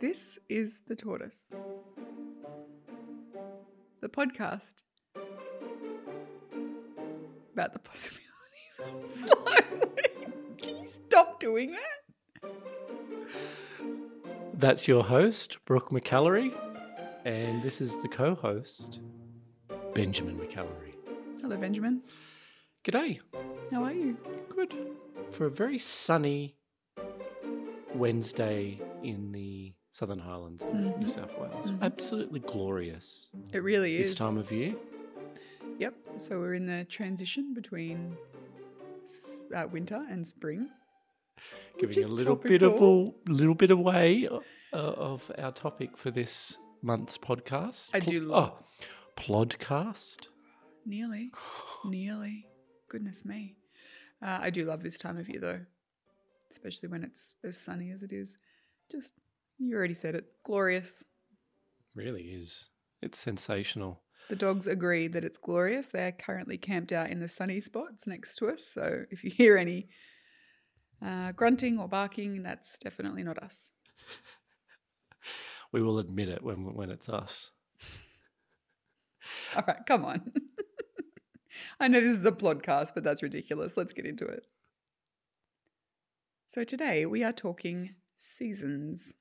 This is The Tortoise, the podcast about the possibilities of slow. Can you stop doing that? That's your host, Brooke McAlary, and this is the co host, Benjamin McAlary. Hello, Benjamin. G'day. How are you? Good. For a very sunny Wednesday in the Southern Highlands of New. South Wales. Mhm. Absolutely glorious It really is. this time of year. Yep. So we're in the transition between uh, winter and spring. Giving a little bit of a little bit away uh, of our topic for this month's podcast. I do love- Oh, plodcast. Nearly. Nearly. Goodness me. Uh, I do love this time of year though, especially when it's as sunny as it is. Just, you already said it, glorious. Really is. It's sensational. The dogs agree that it's glorious. They're currently camped out in the sunny spots next to us. So if you hear any uh, grunting or barking, that's definitely not us. We will admit it when when it's us. All right, come on. I know this is a podcast, but that's ridiculous. Let's get into it. So, today we are talking seasons,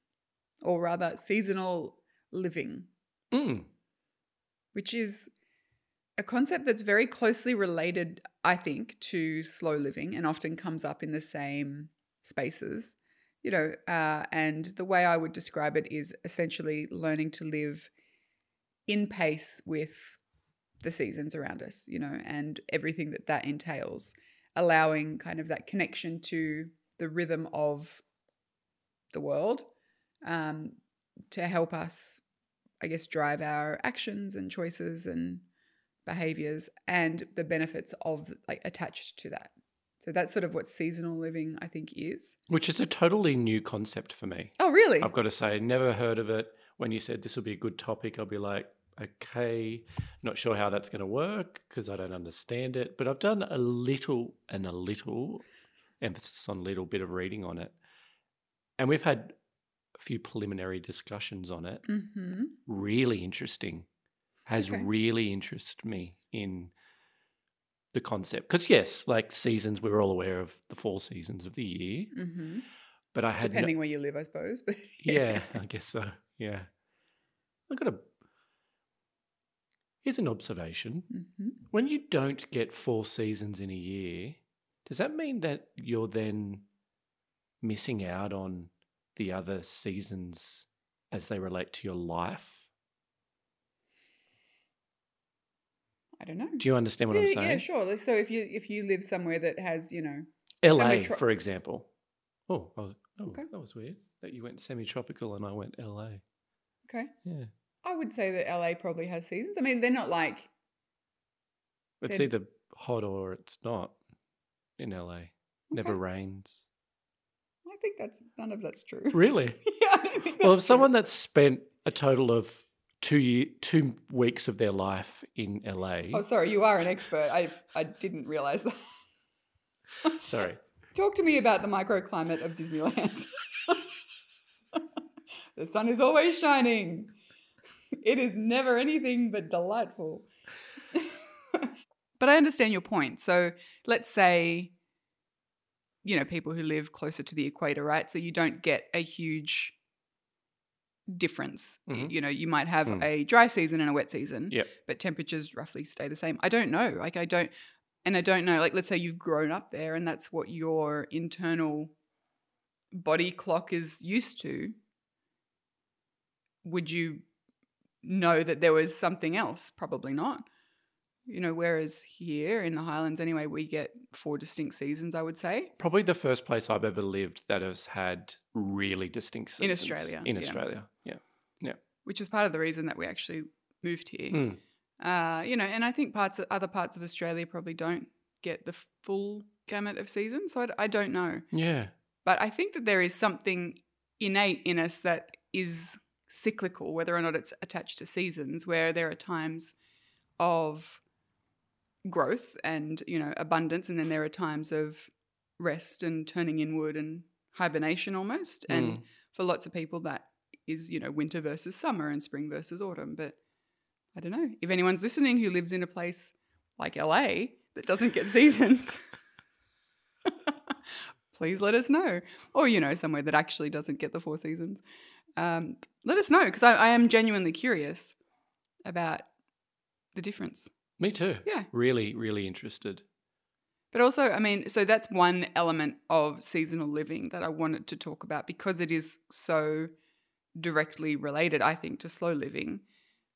or rather, seasonal living, Mm. which is a concept that's very closely related, I think, to slow living and often comes up in the same spaces. You know, uh, and the way I would describe it is essentially learning to live in pace with the seasons around us, you know, and everything that that entails, allowing kind of that connection to the rhythm of the world um, to help us, I guess, drive our actions and choices and behaviors and the benefits of like attached to that. So that's sort of what seasonal living, I think, is. Which is a totally new concept for me. Oh, really? I've got to say, never heard of it. When you said this will be a good topic, I'll be like, okay, not sure how that's going to work because I don't understand it. But I've done a little and a little emphasis on little bit of reading on it. And we've had a few preliminary discussions on it. Mm-hmm. Really interesting. Has Okay. really interested me in the concept. Because, yes, like seasons, we're all aware of the four seasons of the year. Mm-hmm. But I had no- Depending where you live, I suppose. But yeah, I guess so. Yeah. I got a. Here's an observation. hmm When you don't get four seasons in a year, does that mean that you're then missing out on the other seasons as they relate to your life? I don't know. Do you understand what yeah, I'm saying? yeah, sure. Like, So if you if you live somewhere that has, you know, LA, Semi-tro- for example. Oh, was- oh Okay. that was weird. That you went semi-tropical and I went LA. okay, Yeah, I would say that LA probably has seasons. I mean, they're not like it's either hot or it's not in LA. Never rains. I think that's none of that's true. Really? yeah, I Well, if true. someone that's spent a total of two year, two weeks of their life in LA, Oh, sorry, you are an expert. I I didn't realize that. sorry, Talk to me about the microclimate of Disneyland. the sun is always shining. It is never anything but delightful. but I understand your point. So let's say, you know, people who live closer to the equator, right? So you don't get a huge difference. Mhm. You know, you might have Mm. a dry season and a wet season, Yep. but temperatures roughly stay the same. I don't know. Like, I don't, and I don't know. Like, let's say you've grown up there and that's what your internal body clock is used to. Would you know that there was something else? Probably not. You know, whereas here in the Highlands, anyway, we get four distinct seasons, I would say. probably the first place I've ever lived that has had really distinct seasons. In. Australia, In yeah. Australia, yeah. yeah. which is part of the reason that we actually moved here. Mm. Uh, you know, and I think parts of, other parts of Australia probably don't get the full gamut of seasons. So I, I don't know, Yeah. but I think that there is something innate in us that is cyclical, whether or not it's attached to seasons, where there are times of growth and you know abundance, and then there are times of rest and turning inward and hibernation almost. And Mm. for lots of people, that is, you know, winter versus summer and spring versus autumn. But I don't know. If anyone's listening who lives in a place like LA that doesn't get seasons, please let us know. Or, you know, somewhere that actually doesn't get the four seasons. Um, let us know because I, I am genuinely curious about the difference. Me too. Yeah. Really, really interested. But also, I mean, so that's one element of seasonal living that I wanted to talk about because it is so directly related, I think, to slow living.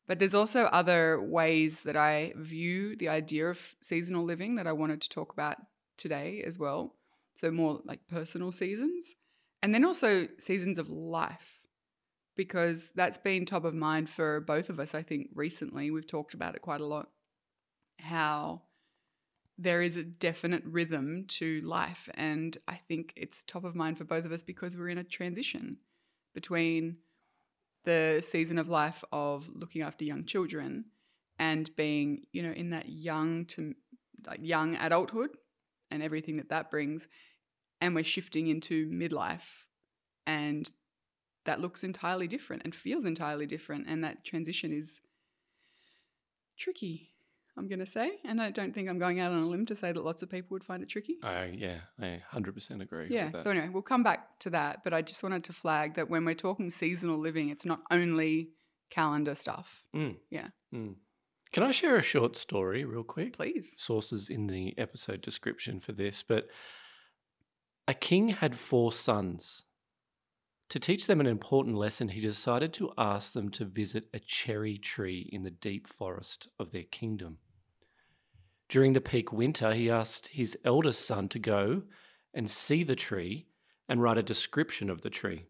But there's also other ways that I view the idea of seasonal living that I wanted to talk about today as well. So, more like personal seasons, and then also seasons of life, because that's been top of mind for both of us, I think, recently. We've talked about it quite a lot. How there is a definite rhythm to life. And I think it's top of mind for both of us because we're in a transition between the season of life of looking after young children and being, you know, in that young to like young adulthood and everything that that brings. And we're shifting into midlife. And that looks entirely different and feels entirely different. And that transition is tricky I'm going to say. And I don't think I'm going out on a limb to say that lots of people would find it tricky. I yeah, I 100% agree. Yeah. So, anyway, we'll come back to that. But I just wanted to flag that when we're talking seasonal living, it's not only calendar stuff. Mm. Yeah. Mm. Can I share a short story real quick? Please. Sources in the episode description for this. But a king had four sons. To teach them an important lesson, he decided to ask them to visit a cherry tree in the deep forest of their kingdom. During the peak winter, he asked his eldest son to go and see the tree and write a description of the tree.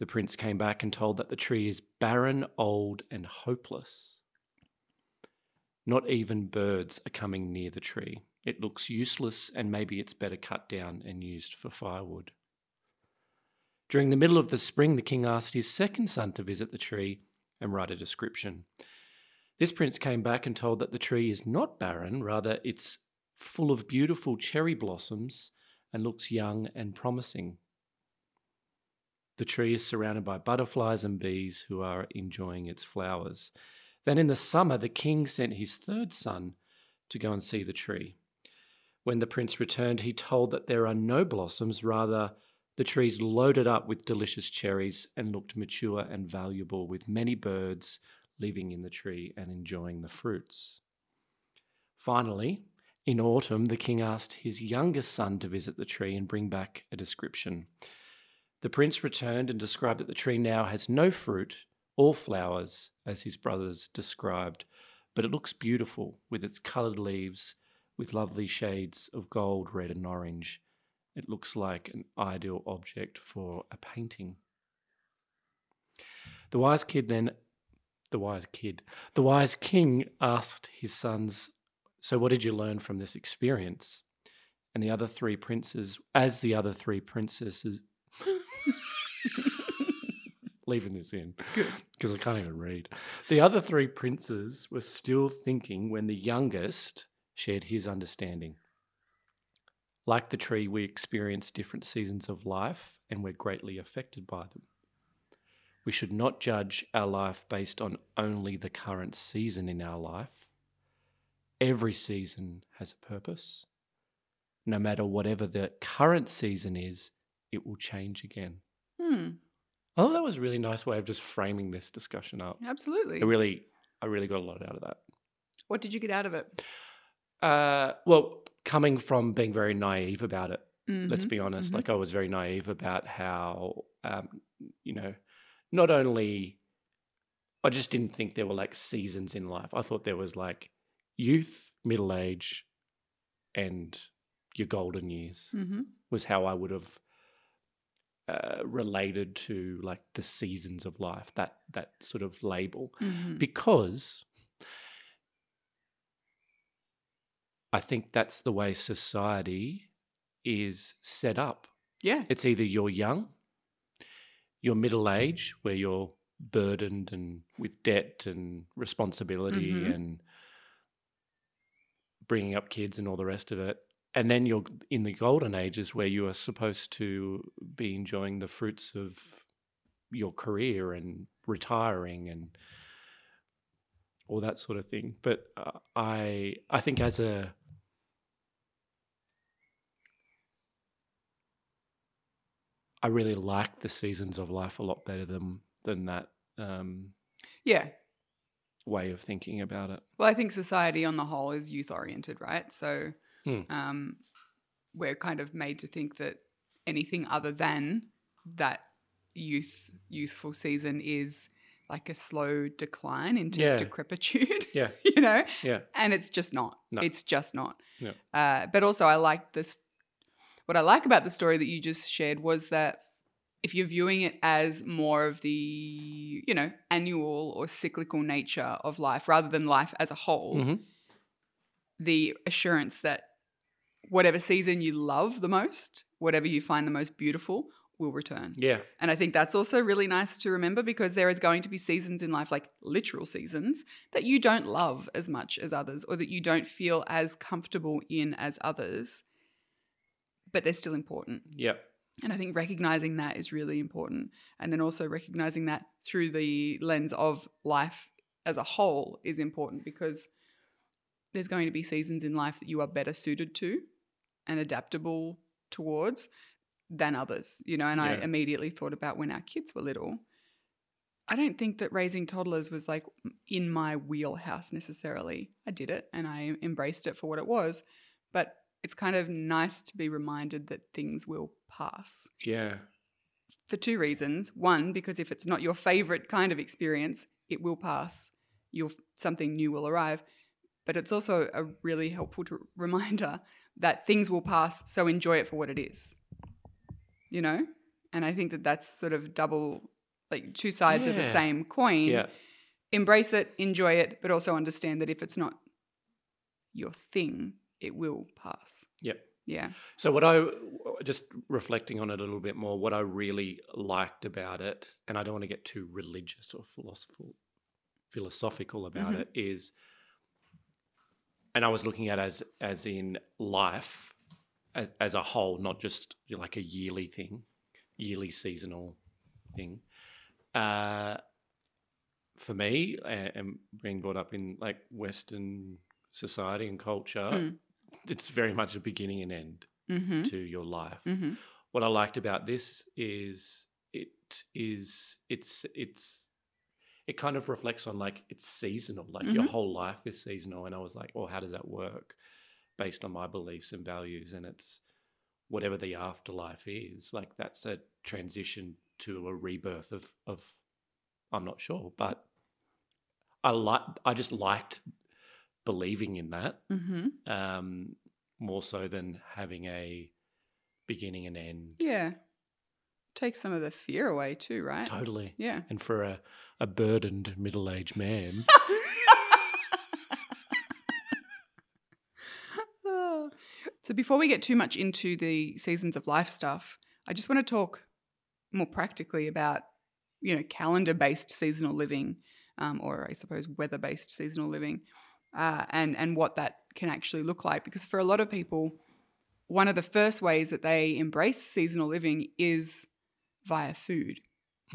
The prince came back and told that the tree is barren, old, and hopeless. Not even birds are coming near the tree. It looks useless, and maybe it's better cut down and used for firewood. During the middle of the spring, the king asked his second son to visit the tree and write a description. This prince came back and told that the tree is not barren, rather, it's full of beautiful cherry blossoms and looks young and promising. The tree is surrounded by butterflies and bees who are enjoying its flowers. Then in the summer, the king sent his third son to go and see the tree. When the prince returned, he told that there are no blossoms, rather, the trees loaded up with delicious cherries and looked mature and valuable, with many birds living in the tree and enjoying the fruits. Finally, in autumn, the king asked his youngest son to visit the tree and bring back a description. The prince returned and described that the tree now has no fruit or flowers, as his brothers described, but it looks beautiful with its coloured leaves with lovely shades of gold, red, and orange it looks like an ideal object for a painting. The wise kid then, the wise kid, the wise king asked his sons, So what did you learn from this experience? And the other three princes, as the other three princesses, leaving this in because I can't even read. The other three princes were still thinking when the youngest shared his understanding. Like the tree, we experience different seasons of life and we're greatly affected by them. We should not judge our life based on only the current season in our life. Every season has a purpose. No matter whatever the current season is, it will change again. Hmm. I thought that was a really nice way of just framing this discussion up. Absolutely. I really, I really got a lot out of that. What did you get out of it? Uh, well, coming from being very naive about it. Mm-hmm. Let's be honest. mhm. Like I was very naive about how, um, you know, not only I just didn't think there were like seasons in life. I thought there was like youth, middle age, and your golden years Mm-hmm. was how I would have uh, related to like the seasons of life. That that sort of label Mm-hmm. because I think that's the way society is set up. Yeah. It's either you're young, you're middle age, where you're burdened and with debt and responsibility Mhm. and bringing up kids and all the rest of it. And then you're in the golden ages where you are supposed to be enjoying the fruits of your career and retiring and all that sort of thing. But uh, I I think as a I really like the seasons of life a lot better than than that um, Yeah. way of thinking about it. Well, I think society on the whole is youth oriented, right? So Hmm. um, we're kind of made to think that anything other than that youth youthful season is like a slow decline into Yeah. decrepitude. Yeah. you know, Yeah. and it's just not. No. It's just not. No. Uh, but also, I like this. What I like about the story that you just shared was that if you're viewing it as more of the you know annual or cyclical nature of life rather than life as a whole, Mhm. the assurance that whatever season you love the most, whatever you find the most beautiful, will return. Yeah. And I think that's also really nice to remember because there is going to be seasons in life, like literal seasons, that you don't love as much as others or that you don't feel as comfortable in as others, but they're still important. Yeah. And I think recognizing that is really important. And then also recognizing that through the lens of life as a whole is important because there's going to be seasons in life that you are better suited to and adaptable towards than others, you know. And I immediately thought about when our kids were little. I don't think that raising toddlers was like in my wheelhouse necessarily. I did it and I embraced it for what it was, but it's kind of nice to be reminded that things will pass Yeah. for two reasons. One, because if it's not your favorite kind of experience, it will pass. You'll something new will arrive. But it's also a really helpful to, reminder that things will pass, so enjoy it for what it is. You know? And I think that that's sort of double like two sides of the same coin. Yeah. Embrace it, enjoy it, but also understand that if it's not your thing, it will pass. Yep. Yeah. So what I just reflecting on it a little bit more, what I really liked about it, and I don't want to get too religious or philosophical philosophical about Mhm. it, is and I was looking at as as in life as, as a whole, not just like a yearly thing, yearly seasonal thing. Uh, for me, and being brought up in like Western society and culture, Mm. it's very much a beginning and end Mm-hmm. to your life. Mm-hmm. What I liked about this is it is it's it's it kind of reflects on like it's seasonal, like your Mhm. whole life is seasonal. And I was like, well, how does that work based on my beliefs and values? And it's whatever the afterlife is, like that's a transition to a rebirth of of I'm not sure, but I like I just liked believing in that Mm-hmm. um, more so than having a beginning and end. Yeah. Takes some of the fear away too, right? Totally. Yeah. And for a, a burdened middle aged man, Oh. So before we get too much into the seasons of life stuff, I just want to talk more practically about, you know, calendar-based seasonal living, um, or I suppose weather-based seasonal living, uh, and and what that can actually look like. Because for a lot of people, one of the first ways that they embrace seasonal living is via food,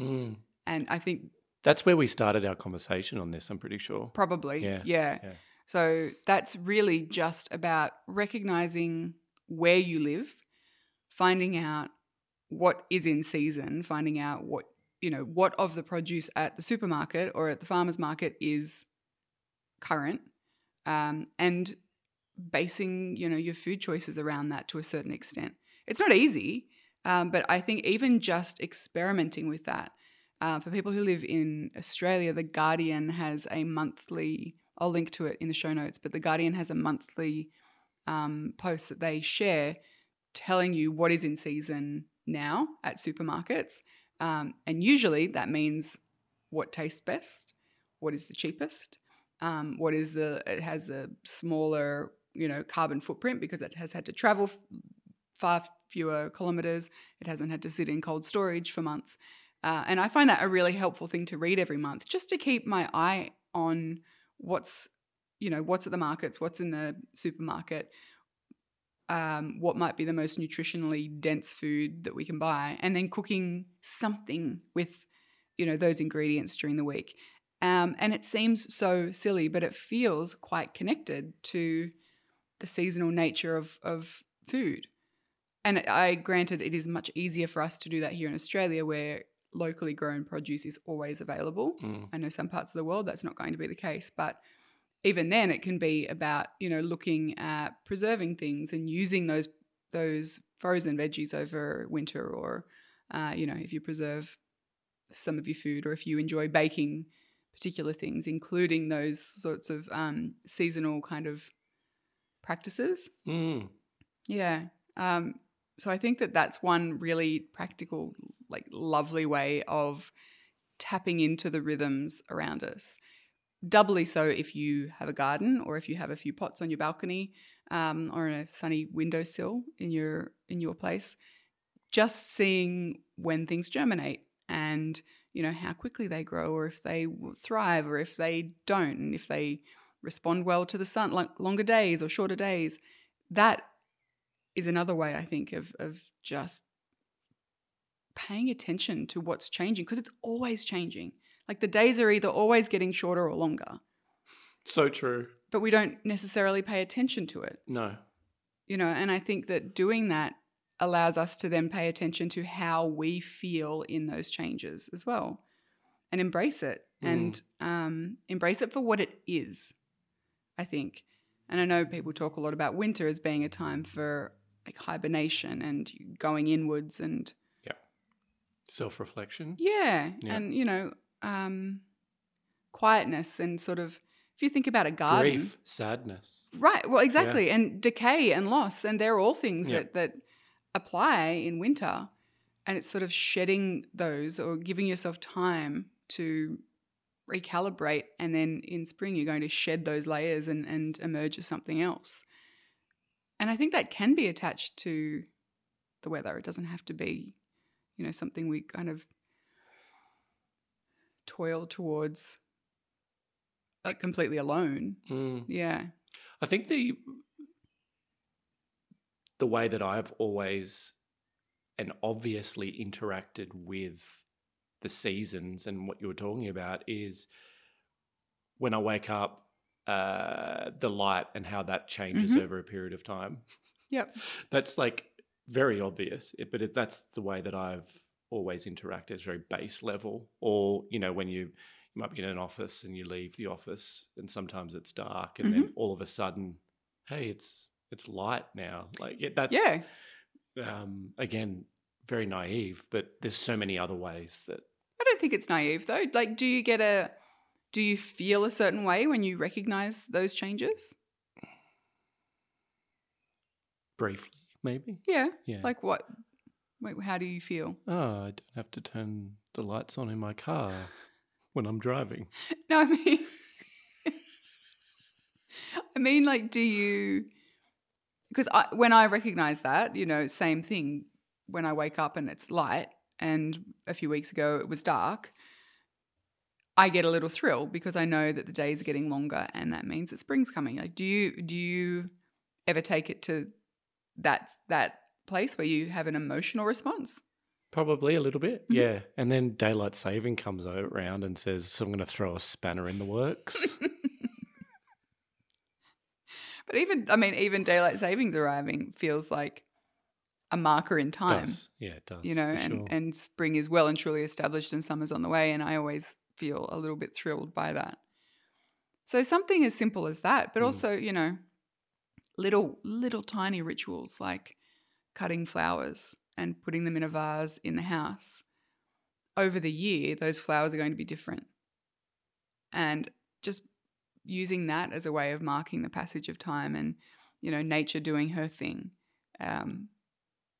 Mm. and I think that's where we started our conversation on this, I'm pretty sure. Probably. Yeah, Yeah. yeah. So that's really just about recognizing where you live, finding out what is in season, finding out what, you know, what of the produce at the supermarket or at the farmer's market is current, um, and basing, you know, your food choices around that to a certain extent. It's not easy, um, but I think even just experimenting with that, uh, for people who live in Australia, The Guardian has a monthly, I'll link to it in the show notes, but The Guardian has a monthly um, post that they share telling you what is in season now at supermarkets. Um, and usually that means what tastes best, what is the cheapest, um, what is the, it has a smaller, you know, carbon footprint because it has had to travel far fewer kilometers. It hasn't had to sit in cold storage for months. Uh, and I find that a really helpful thing to read every month, just to keep my eye on what's, you know, what's at the markets, what's in the supermarket, um, what might be the most nutritionally dense food that we can buy, and then cooking something with you know, those ingredients during the week. Um, and it seems so silly, but it feels quite connected to the seasonal nature of, of food. And I granted it is much easier for us to do that here in Australia where locally grown produce is always available. Mm. I know some parts of the world that's not going to be the case, but even then it can be about, you know, looking at preserving things and using those those frozen veggies over winter or uh, you know, if you preserve some of your food or if you enjoy baking particular things, including those sorts of um, seasonal kind of practices. Mm. Yeah. Um, so I think that that's one really practical, like lovely way of tapping into the rhythms around us. Doubly so if you have a garden or if you have a few pots on your balcony um, or in a sunny windowsill in your in your place. Just seeing when things germinate and you know how quickly they grow or if they thrive or if they don't and if they respond well to the sun like longer days or shorter days that is another way i think of of just paying attention to what's changing because it's always changing. Like the days are either always getting shorter or longer. So true. but we don't necessarily pay attention to it. No. you know and i think that doing that allows us to then pay attention to how we feel in those changes as well and embrace it and um, embrace it for what it is i think. And i know people talk a lot about winter as being a time for like hibernation and going inwards and Self reflection. yeah, Yeah. and you know um, quietness and sort of if you think about a garden Grief, sadness. Right. Well, exactly. And decay and loss. And they're all things Yep. that, that apply in winter. And it's sort of shedding those or giving yourself time to recalibrate. And then in spring, you're going to shed those layers and, and emerge as something else. And I think that can be attached to the weather. It doesn't have to be, you know, something we kind of toil towards like completely alone. Mm. Yeah. I think the the way that I've always and obviously interacted with the seasons and what you were talking about is when I wake up, uh, the light and how that changes Mhm. over a period of time. Yep. That's like very obvious, it- but it, that's the way that I've always interacted. It's very base level. Or you know, when you you might be in an office and you leave the office, and sometimes it's dark, and then all of a sudden, hey, it's it's light now. Like it, that's Yeah. um, again very naive, but there's so many other ways that I don't think it's naive though. Like, do you get a, do you feel a certain way when you recognize those changes? briefly maybe. Yeah. Yeah. Like what? Wait, how do you feel? oh, I don't have to turn the lights on in my car when I'm driving. No, I mean, I mean, like, do you? Because I, when I recognize that, you know, same thing. When I wake up and it's light, and a few weeks ago it was dark, I get a little thrill because I know that the days are getting longer, and that means that spring's coming. Like, do you do you ever take it to that that place where you have an emotional response? Probably a little bit, Mhm. yeah. And then daylight saving comes around and says, "So I'm going to throw a spanner in the works." But even, I mean, even daylight savings arriving feels like a marker in time. Does. Yeah, it does. you know, and, sure. and spring is well and truly established and summer's on the way. And I always feel a little bit thrilled by that. So something as simple as that, but Mm. also, you know, little, little tiny rituals like cutting flowers and putting them in a vase in the house. Over the year, those flowers are going to be different. And just using that as a way of marking the passage of time and, you know, nature doing her thing. Um,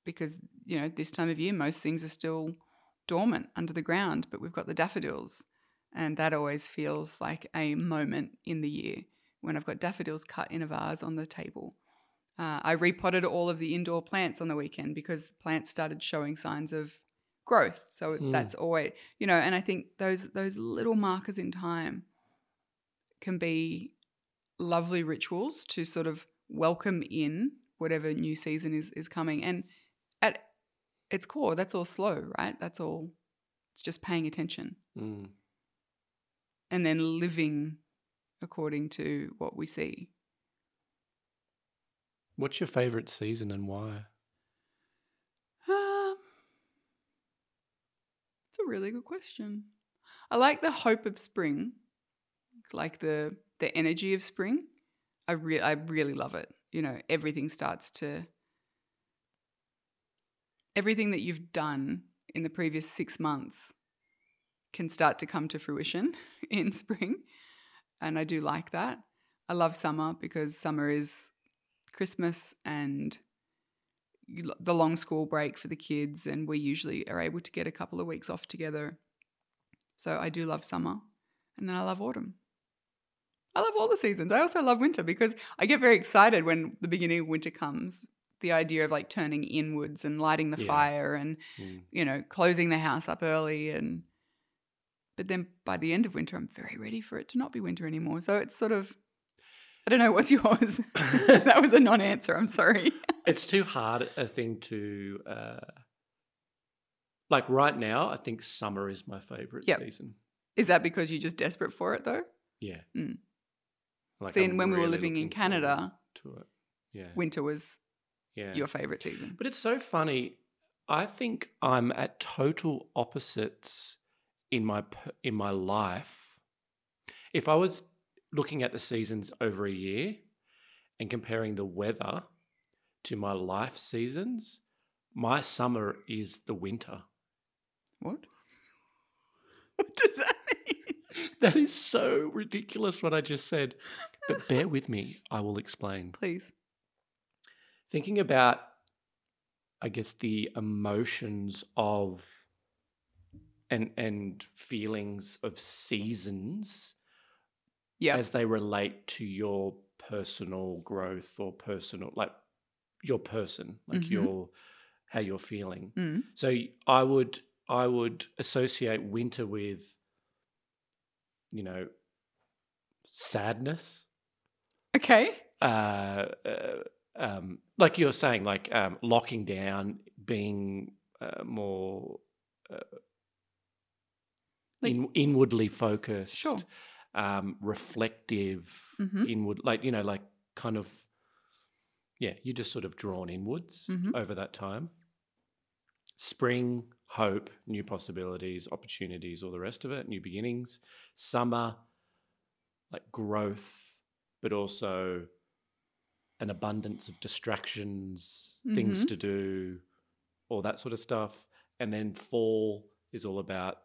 because you know this time of year most things are still dormant under the ground but we've got the daffodils and that always feels like a moment in the year when i've got daffodils cut in a vase on the table. Uh, i repotted all of the indoor plants on the weekend because the plants started showing signs of growth. So Mm. that's always you know and i think those those little markers in time can be lovely rituals to sort of welcome in whatever new season is is coming. And at its core that's all slow right? That's all It's just paying attention. Mm. and then living according to what we see. What's your favorite season and why? Um, it's a really good question. I like the hope of spring, like the the energy of spring. I re- I really love it. You know, everything starts to everything that you've done in the previous 6 months can start to come to fruition in spring. And I do like that. I love summer because summer is Christmas and the long school break for the kids, and we usually are able to get a couple of weeks off together. So I do love summer, and then I love autumn. I love all the seasons. I also love winter because I get very excited when the beginning of winter comes. The idea of like turning inwards and lighting the Yeah. fire and Mm. you know closing the house up early and but then by the end of winter I'm very ready for it to not be winter anymore. So it's sort of I don't know what's yours. that was a non-answer. I'm sorry. It's too hard a thing to uh, like right now. I think summer is my favorite Yep. season. Is that because you're just desperate for it though? Yeah. Mm. Like See, I'm when we were living in Canada, to it. Yeah. winter was yeah. your favorite season. But it's so funny. I think I'm at total opposites in my in my life. If I was looking at the seasons over a year and comparing the weather to my life seasons, my summer is the winter. What? What does that mean? That is so ridiculous what I just said. But bear with me, I will explain. Please. thinking about i guess the emotions of and and feelings of seasons Yeah. as they relate to your personal growth or personal like your person like Mhm. your how you're feeling Mm. so i would i would associate winter with you know sadness Okay. uh, uh, um, like you're saying, like um, locking down, being uh, more uh, Like- in, inwardly focused, Sure. um, reflective, Mhm. inward, like you know, like kind of, yeah, you're just sort of drawn inwards Mhm. over that time. Spring, hope, new possibilities, opportunities, all the rest of it, new beginnings. Summer, like growth, but also an abundance of distractions, things Mhm. to do, all that sort of stuff. And then fall is all about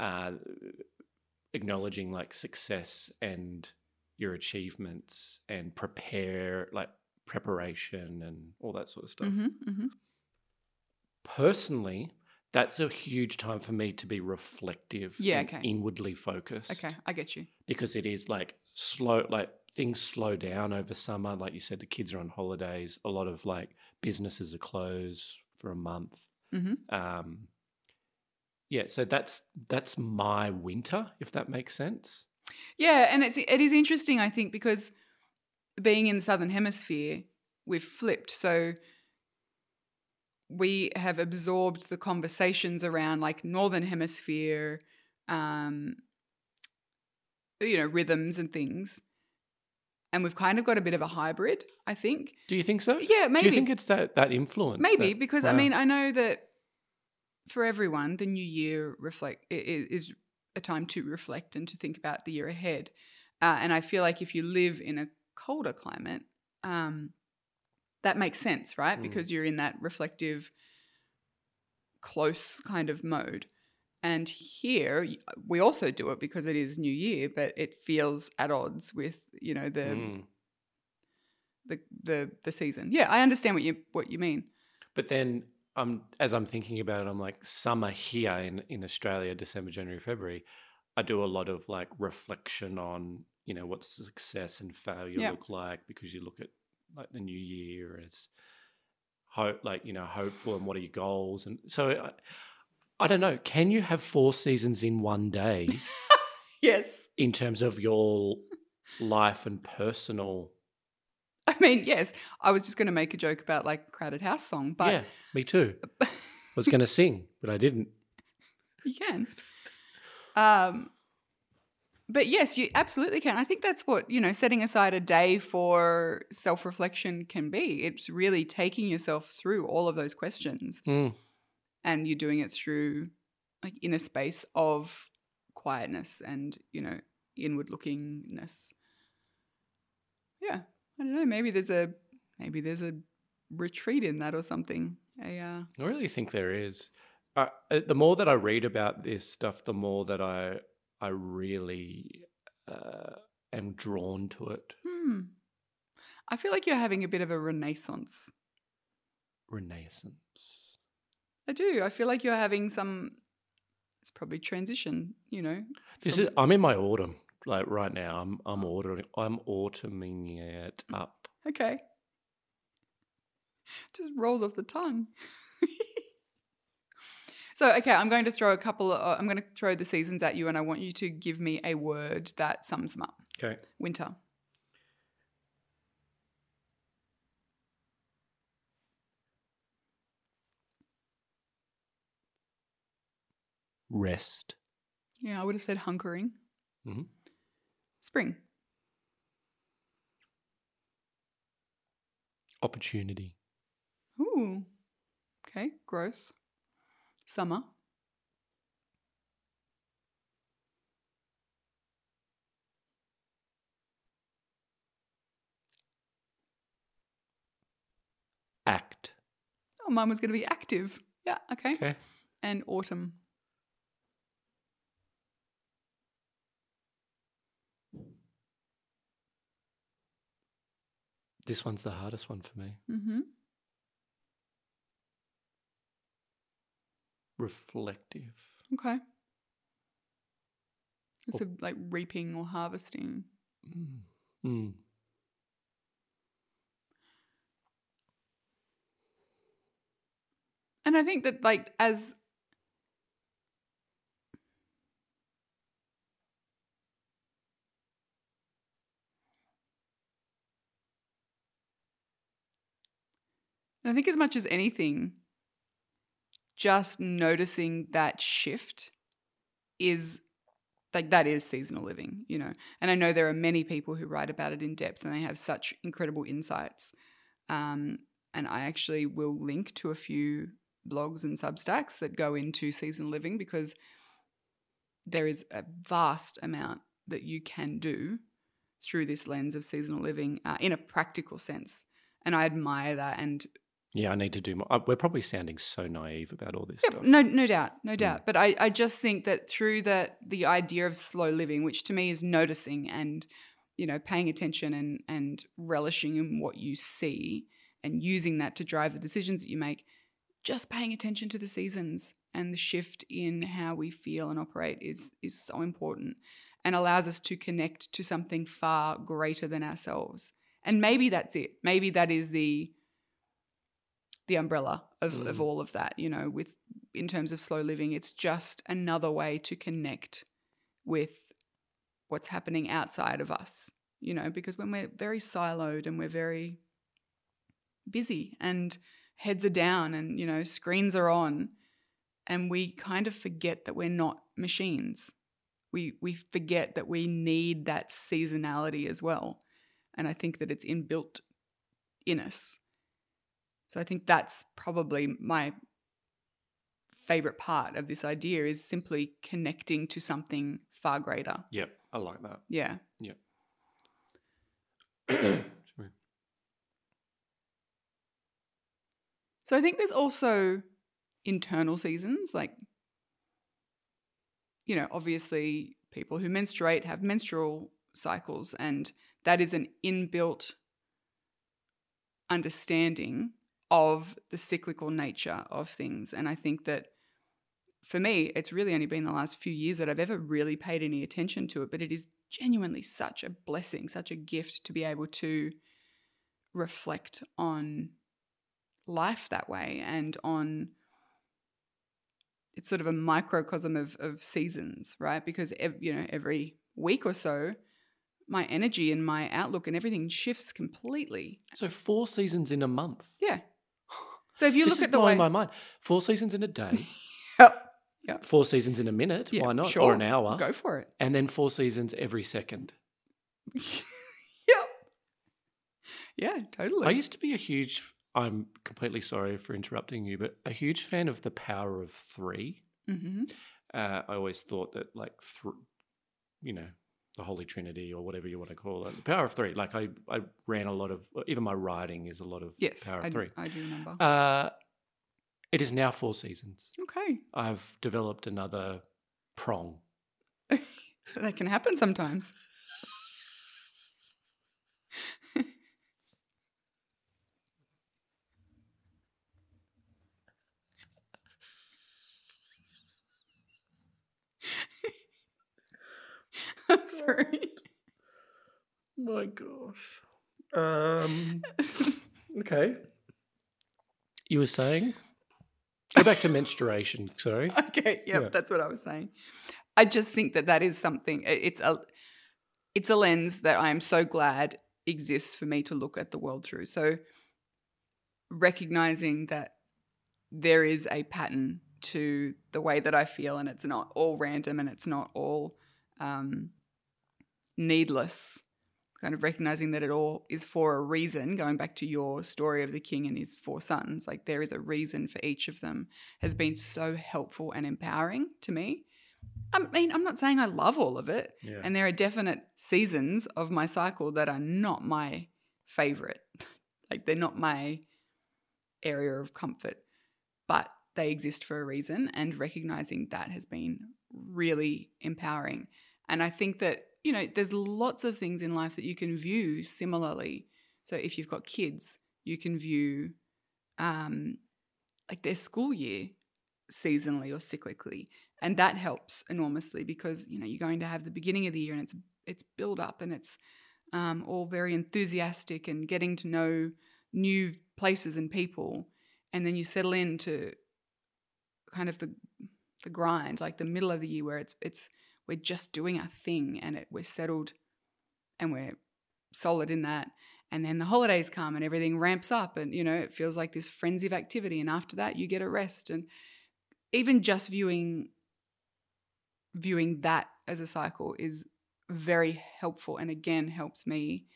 uh, acknowledging like success and your achievements and prepare like preparation and all that sort of stuff. hmm hmm Personally, that's a huge time for me to be reflective Yeah, okay. inwardly focused Okay, I get you. because it is like slow like things slow down over summer like you said the kids are on holidays a lot of like businesses are closed for a month hmm um yeah so that's that's my winter if that makes sense Yeah, and it's it is interesting, I think, because being in the southern hemisphere, we've flipped. So we have absorbed the conversations around like northern hemisphere, um, you know, rhythms and things, and we've kind of got a bit of a hybrid. I think. do you think so Yeah, maybe. do you think it's that that influence Maybe that- because I mean I know that for everyone the new year reflect is a time to reflect and to think about the year ahead, uh, and I feel like if you live in a colder climate, um, that makes sense, right? Mm. Because you're in that reflective, close kind of mode. And here we also do it because it is New Year, but it feels at odds with you know the Mm. the, the the season. Yeah, I understand what you what you mean. but then um as i'm thinking about it i'm like summer here in in australia december january february i do a lot of like reflection on you know what success and failure Yeah. look like because you look at like the new year as hope like you know hopeful and what are your goals and so I, I don't know can you have four seasons in one day Yes. in terms of your life and personal I mean, yes. I was just going to make a joke about like crowded house song, but yeah me too was going to sing, but I didn't. You can. Um, but yes, you absolutely can. I think that's what, you know, setting aside a day for self reflection can be. It's really taking yourself through all of those questions Mm. and you're doing it through like in a space of quietness and, you know, inward lookingness. Yeah. I don't know. Maybe there's a, maybe there's a retreat in that or something. A, uh, I really think there is. Uh, uh, the more that I read about this stuff, the more that I I really uh, am drawn to it. hmm. I feel like you're having a bit of a renaissance. Renaissance. I do. I feel like you're having some. It's probably transition. You know. This from- is. I'm in my autumn. Like right now, I'm I'm autumn. I'm autumning it up. Okay. Just rolls off the tongue. so, okay, I'm going to throw a couple. Of, I'm going to throw the seasons at you, and I want you to give me a word that sums them up. Okay. Winter. Rest. Yeah, I would have said hunkering. Mhm. Spring. Opportunity. Ooh. Okay, growth. Summer. Act. Oh, mine was going to be active. Yeah, okay. Okay. And autumn. This one's the hardest one for me. Mm-hmm. Reflective. Okay. So like reaping or harvesting. Mm. Mm. And I think that like as I think as much as anything, just noticing that shift is like that is seasonal living, you know. And I know there are many people who write about it in depth and they have such incredible insights. Um, and I actually will link to a few blogs and substacks that go into seasonal living because there is a vast amount that you can do through this lens of seasonal living uh, in a practical sense. And I admire that. And Yeah, I need to do more. Uh, we're probably sounding so naive about all this yeah, stuff. no, no doubt, no Mm. doubt. But I, I just think that through the the idea of slow living, which to me is noticing and you know paying attention and and relishing in what you see and using that to drive the decisions that you make, just paying attention to the seasons and the shift in how we feel and operate is is so important and allows us to connect to something far greater than ourselves. And maybe that's it. Maybe that is the the umbrella of, of Mm. all of that, you know, with in terms of slow living. It's just another way to connect with what's happening outside of us, you know, because when we're very siloed and we're very busy and heads are down and, you know, screens are on and we kind of forget that we're not machines. We we forget that we need that seasonality as well. And I think that it's inbuilt in us. So I think that's probably my favorite part of this idea is simply connecting to something far greater. Yep, I like that. Yeah. Sorry. So I think there's also internal seasons, like, you know, obviously people who menstruate have menstrual cycles, and that is an inbuilt understanding of the cyclical nature of things. And I think that for me, it's really only been the last few years that I've ever really paid any attention to it, but it is genuinely such a blessing, such a gift to be able to reflect on life that way and on it's sort of a microcosm of, of seasons right because ev- you know every week or so my energy and my outlook and everything shifts completely so four seasons in a month. yeah So if you this look is at the blowing way, my mind. Four seasons in a day, Yep, four seasons in a minute. Yeah, why not? sure. Or an hour. go for it. And then four seasons every second. yep. Yeah, totally. I used to be a huge. I'm completely sorry for interrupting you, but a huge fan of the Power of 3 hmm Uh, I always thought that, like, th- you know, the Holy Trinity or whatever you want to call it, the Power of Three. Like, I, I ran a lot of, even my writing is a lot of Yes, Power of I, Three. I do remember. Uh, it is now four seasons. okay, I've developed another prong. that can happen sometimes. I'm sorry. My gosh. Um, okay. You were saying? Go back to menstruation. Sorry. okay yep Yeah. that's what i was saying i just think that that is something it's a it's a lens that i'm so glad exists for me to look at the world through so recognizing that there is a pattern to the way that i feel and it's not all random and it's not all um, needless kind of recognizing that it all is for a reason going back to your story of the king and his four sons like there is a reason for each of them has been so helpful and empowering to me. I mean, I'm not saying I love all of it, Yeah. and there are definite seasons of my cycle that are not my favorite. like they're not my area of comfort, but they exist for a reason, and recognizing that has been really empowering. And I think that, you know, there's lots of things in life that you can view similarly. So if you've got kids, you can view um, like their school year seasonally or cyclically and that helps enormously because you know you're going to have the beginning of the year and it's it's build up and it's um, all very enthusiastic and getting to know new places and people and then you settle into kind of the the grind like the middle of the year where it's it's we're just doing our thing and it, we're settled and we're solid in that. And then the holidays come and everything ramps up and you know it feels like this frenzy of activity. And after that you get a rest. And even just viewing viewing that as a cycle is very helpful and again helps me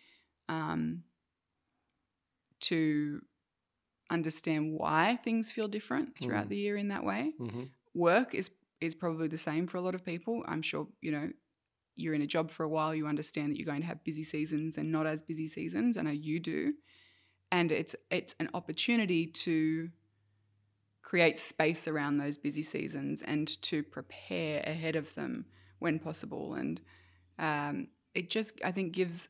um, to understand why things feel different throughout Mm. the year in that way. Hmm work is is probably the same for a lot of people. I'm sure, you know, you're in a job for a while, you understand that you're going to have busy seasons and not as busy seasons. I know you do. And it's it's an opportunity to create space around those busy seasons and to prepare ahead of them when possible. And um, it just, I think, gives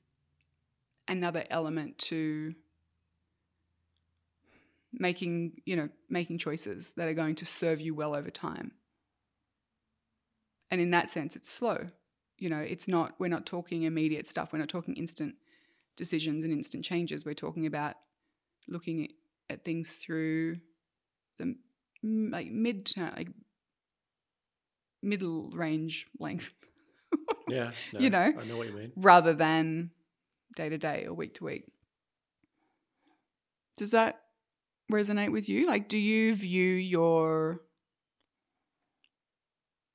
another element to making you know making choices that are going to serve you well over time and in that sense it's slow you know it's not we're not talking immediate stuff we're not talking instant decisions and instant changes we're talking about looking at, things through the like mid like middle range length Yeah. You know. I know what you mean. rather than day to day or week to week. Does that resonate with you? Like, do you view your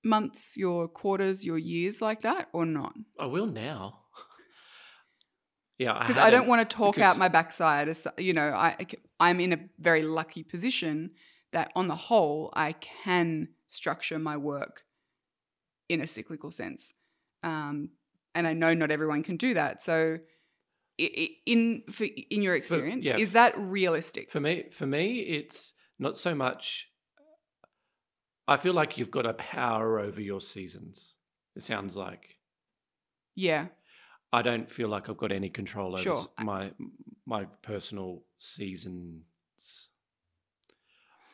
months, your quarters, your years like that or not? I will now. yeah. Because I, don't want to talk out my backside. As, you know, I, I'm in a very lucky position that on the whole, I can structure my work in a cyclical sense. Um, and I know not everyone can do that. So, i- i- in for, in your experience, yeah, is that realistic? For me, for me, it's not so much. I feel like you've got a power over your seasons. It sounds like yeah, I don't feel like I've got any control over Sure. my my personal seasons.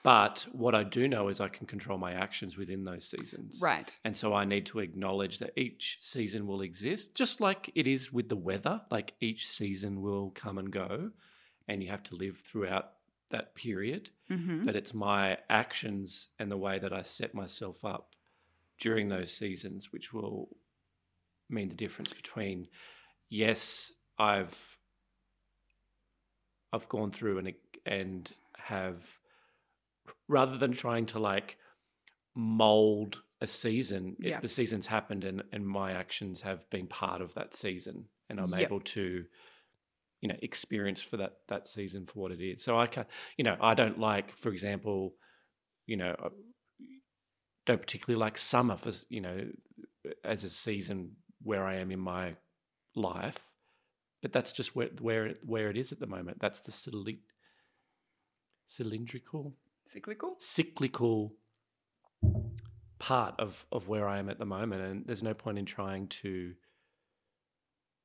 But what I do know is I can control my actions within those seasons. right. And so I need to acknowledge that each season will exist, just like it is with the weather. Like each season will come and go, and you have to live throughout that period. hmm But it's my actions and the way that I set myself up during those seasons which will mean the difference between yes, I've I've gone through and and have rather than trying to like mold a season. it- the season's happened, and and my actions have been part of that season, and I'm Yep. able to, you know, experience for that that season for what it is. So I can, you know, I don't like, for example, you know, uh, don't particularly like summer for you know as a season where I am in my life, but that's just where where where it is at the moment. That's the cyli- cylindrical Cyclical? cyclical part of of where I am at the moment, and there's no point in trying to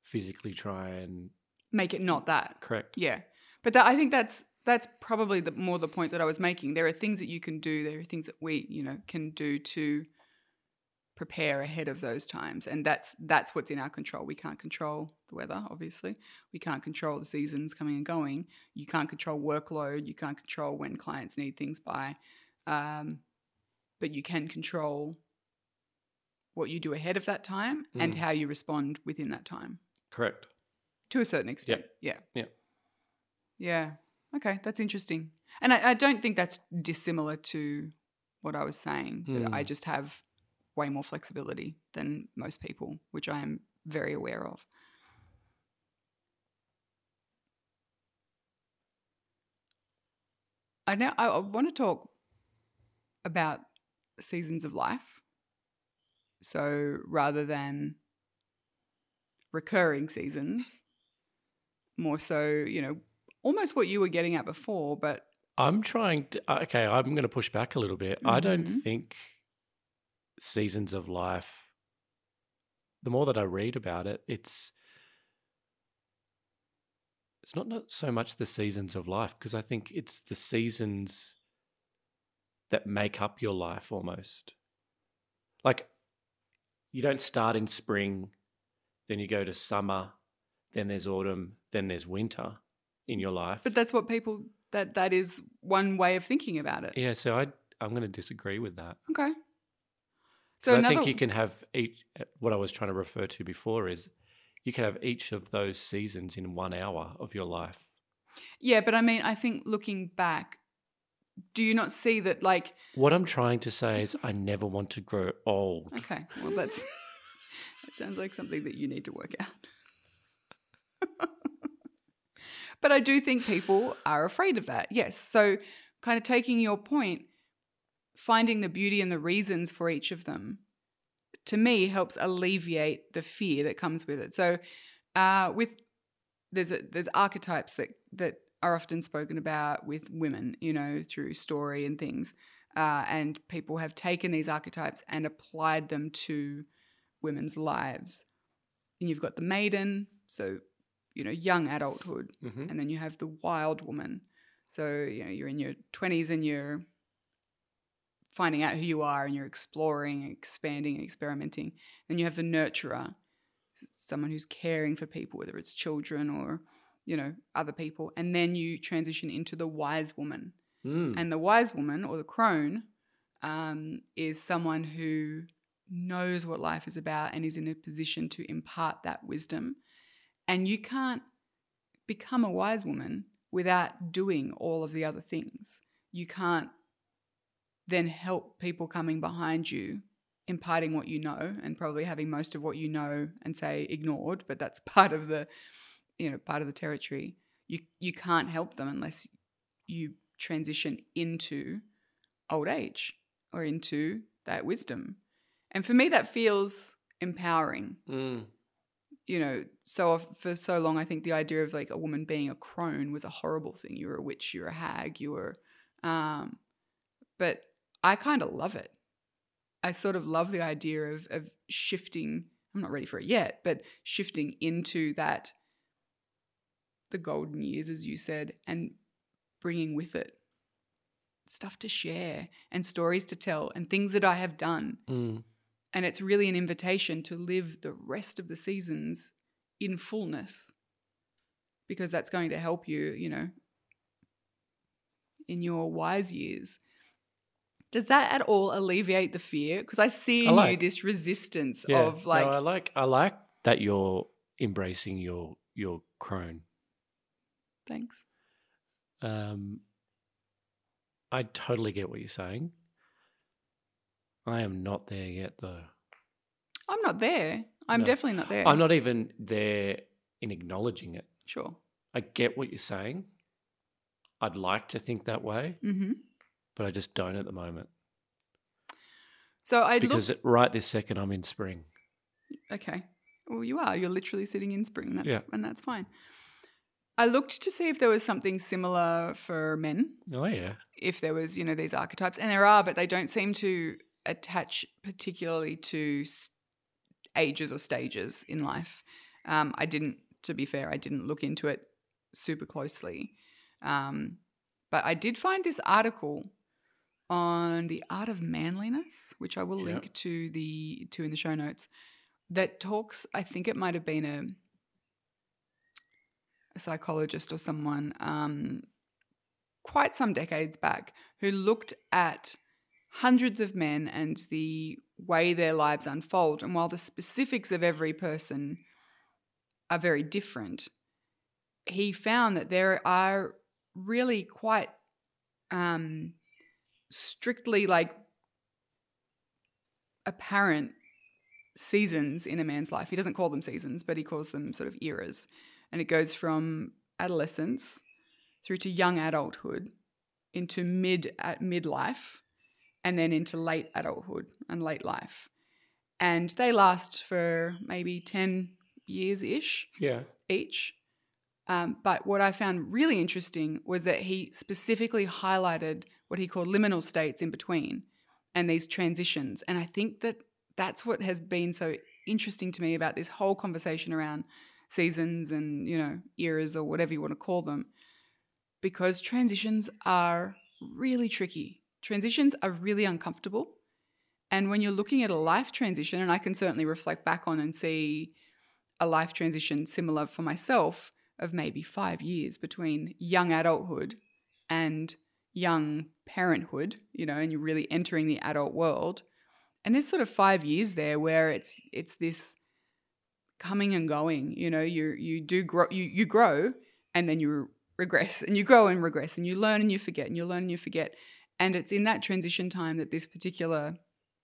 physically try and Make it not that. correct. Yeah, but that, I think that's that's probably the more the point that I was making. There are things that you can do. There are things that we, you know, can do to prepare ahead of those times, and that's that's what's in our control. We can't control the weather, obviously. We can't control the seasons coming and going. You can't control workload. You can't control when clients need things by, um, but you can control what you do ahead of that time and Mm. how you respond within that time Correct. To a certain extent. Yeah. Yeah. Yeah. Okay, that's interesting. And I, I don't think that's dissimilar to what I was saying. That I Mm. just have way more flexibility than most people, which I am very aware of. I now I want to talk about seasons of life. So rather than recurring seasons, more so, you know, almost what you were getting at before, but I'm trying to. uh, Okay, I'm going to push back a little bit. I don't Mhm. think seasons of life. The more that I read about it, it's it's not not so much the seasons of life because I think it's the seasons that make up your life almost. Like you don't start in spring, then you go to summer, then there's autumn, then there's winter in your life. but that's what people that that is one way of thinking about it. Yeah, so I I'm going to disagree with that. Okay. So I another think you can have each. What I was trying to refer to before is you can have each of those seasons in one hour of your life. Yeah, but I mean, I think looking back, do you not see that like What I'm trying to say is I never want to grow old. okay, well that's that sounds like something that you need to work out. but I do think people are afraid of that. Yes. So kind of taking your point, finding the beauty and the reasons for each of them to me helps alleviate the fear that comes with it. So uh, with there's a, there's archetypes that that are often spoken about with women, you know, through story and things. Uh, and people have taken these archetypes and applied them to women's lives. And you've got the maiden, so you know, young adulthood, hmm and then you have the wild woman. So you know, you're in your twenties and you're finding out who you are, and you're exploring, and expanding, and experimenting. Then you have the nurturer, someone who's caring for people, whether it's children or you know other people. And then you transition into the wise woman, Mm. and the wise woman or the crone um, is someone who knows what life is about and is in a position to impart that wisdom. And you can't become a wise woman without doing all of the other things. You can't then help people coming behind you imparting what you know and probably having most of what you know and say ignored but that's part of the you know part of the territory you you can't help them unless you transition into old age or into that wisdom. And for me, that feels empowering. Mm. You know, so for so long, I think the idea of like a woman being a crone was a horrible thing. You were a witch, you were a hag, you were. Um, but I kind of love it. I sort of love the idea of of shifting. I'm not ready for it yet, but shifting into that, the golden years, as you said, and bringing with it stuff to share and stories to tell and things that I have done. Mm. And it's really an invitation to live the rest of the seasons in fullness because that's going to help you, you know, in your wise years. Does that at all alleviate the fear? Because I see I in you this resistance Yeah. of like, no, I like I like that you're embracing your your crone. thanks. Um, I totally get what you're saying. I am not there yet, though. I'm not there. I'm No. definitely not there. I'm not even there in acknowledging it. sure. I get what you're saying. I'd like to think that way, hmm but I just don't at the moment. So I Because looked. right this second, I'm in spring. Okay. Well, you are. You're literally sitting in spring. That's, Yeah. And that's fine. I looked to see if there was something similar for men, Oh, yeah. if there was, you know, these archetypes. And there are, but they don't seem to attach particularly to ages or stages in life. Um, I didn't, to be fair, I didn't look into it super closely. Um, but I did find this article on the art of manliness, which I will Yeah. link to the to in the show notes, that talks. I think it might have been a a psychologist or someone um, quite some decades back who looked at hundreds of men and the way their lives unfold. And while the specifics of every person are very different, he found that there are really quite um, strictly like apparent seasons in a man's life. He doesn't call them seasons, but he calls them sort of eras. And it goes from adolescence through to young adulthood into mid at midlife and then into late adulthood and late life. And they last for maybe 10 years ish Yeah. each. Um, but what I found really interesting was that he specifically highlighted what he called liminal states in between and these transitions. And I think that that's what has been so interesting to me about this whole conversation around seasons and, you know, eras or whatever you want to call them, because transitions are really tricky. Transitions are really uncomfortable. And when you're looking at a life transition, and I can certainly reflect back on and see a life transition similar for myself of maybe five years between young adulthood and young parenthood, you know, and you're really entering the adult world. And there's sort of five years there where it's it's this coming and going, you know, you you do grow you you grow and then you regress and you grow and regress and you learn and you forget and you learn and you forget. And it's in that transition time that this particular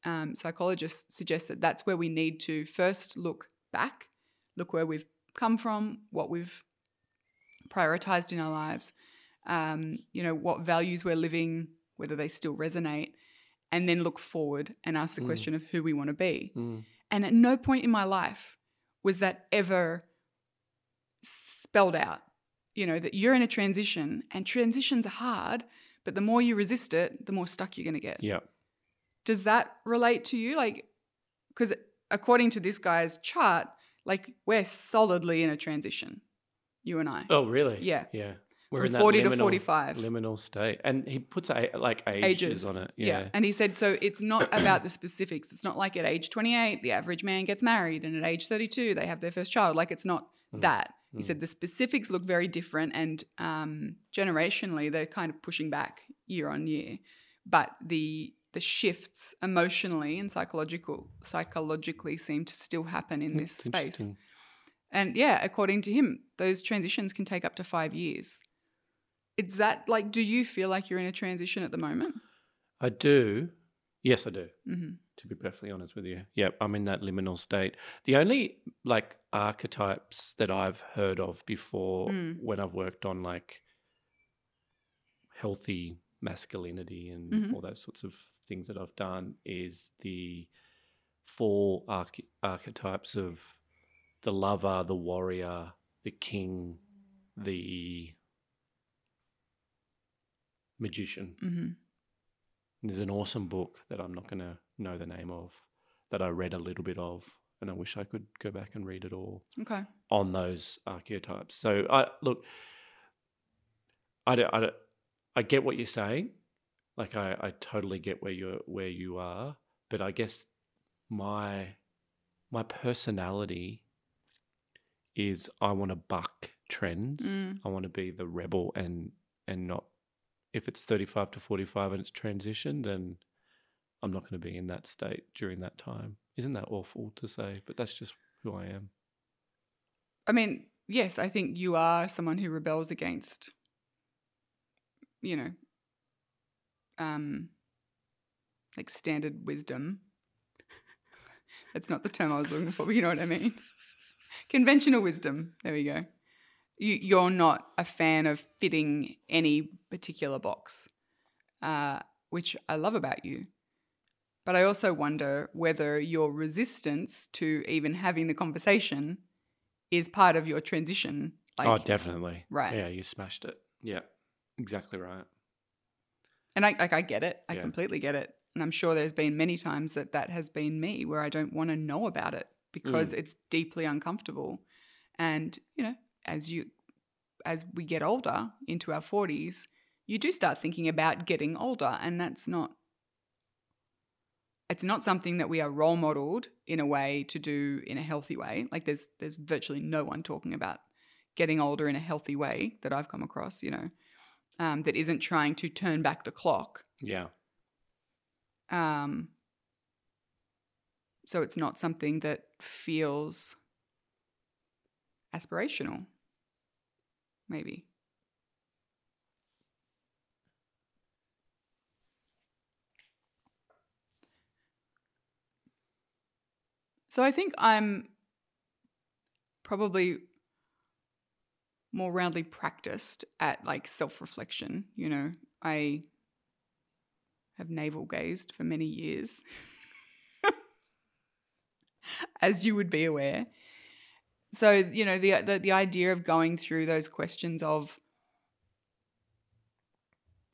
um, psychologist suggests that that's where we need to first look back, look where we've come from, what we've prioritized in our lives, um, you know, what values we're living, whether they still resonate, and then look forward and ask the Mm. question of who we want to be. Mm. And at no point in my life was that ever spelled out, you know, that you're in a transition and transitions are hard, but the more you resist it, the more stuck you're going to get. Yeah. Does that relate to you? Like, because according to this guy's chart, like we're solidly in a transition, you and I. Oh, really? Yeah. Yeah. We're From in that 40 to 45. liminal state, and he puts a, like ages, Ages. on it. Yeah. Yeah. And he said, so it's not about the specifics. It's not like at age 28, the average man gets married, and at age 32, they have their first child. Like it's not Mm. that. He Mm. said the specifics look very different, and um, generationally, they're kind of pushing back year on year. But the the shifts emotionally and psychological psychologically seem to still happen in this It's space. And yeah, according to him, those transitions can take up to five years. Is that like, do you feel like you're in a transition at the moment? I do. Yes, I do. hmm To be perfectly honest with you, yep, I'm in that liminal state. The only like archetypes that I've heard of before Mm. when I've worked on like healthy masculinity and Mhm. all those sorts of things that I've done is the four arch- archetypes of the lover, the warrior, the king, the magician. hmm There's an awesome book that I'm not going to know the name of that I read a little bit of, and I wish I could go back and read it all Okay. on those archetypes. So I look, I don't, I don't, I get what you're saying. Like I, I totally get where you're where you are, but I guess my my personality is I want to buck trends. Mm. I want to be the rebel and and not if it's 35 to 45 and it's transition, then I'm not going to be in that state during that time. Isn't that awful to say? But that's just who I am. I mean, yes, I think you are someone who rebels against, you know, um, like standard wisdom. That's not the term I was looking for, but you know what I mean. Conventional wisdom. There we go. You, you're not a fan of fitting any particular box, uh, which I love about you. But I also wonder whether your resistance to even having the conversation is part of your transition. Like, oh, definitely. Right. Yeah, you smashed it. Yeah, exactly right. And I like I get it. I Yeah. completely get it. And I'm sure there's been many times that that has been me where I don't want to know about it because mm. it's deeply uncomfortable. And, you know, as you as we get older into our 40s, you do start thinking about getting older and that's not it's not something that we are role modeled in a way to do in a healthy way. Like there's there's virtually no one talking about getting older in a healthy way that I've come across, you know, um, that isn't trying to turn back the clock. Yeah. Um, so it's not something that feels aspirational, maybe. So I think I'm probably more roundly practiced at like self reflection. You know, I have navel gazed for many years, as you would be aware. So you know the, the the idea of going through those questions of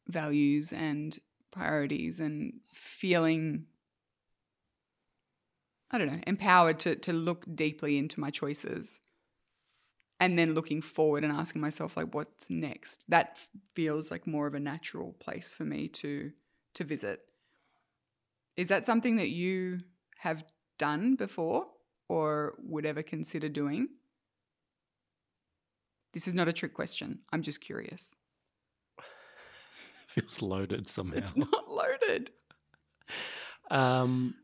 values and priorities and feeling I don't know empowered to to look deeply into my choices and then looking forward and asking myself like what's next? That feels like more of a natural place for me to to visit. Is that something that you have done before or would ever consider doing? This is not a trick question. I'm just curious. Feels loaded somehow. it's not loaded. Um,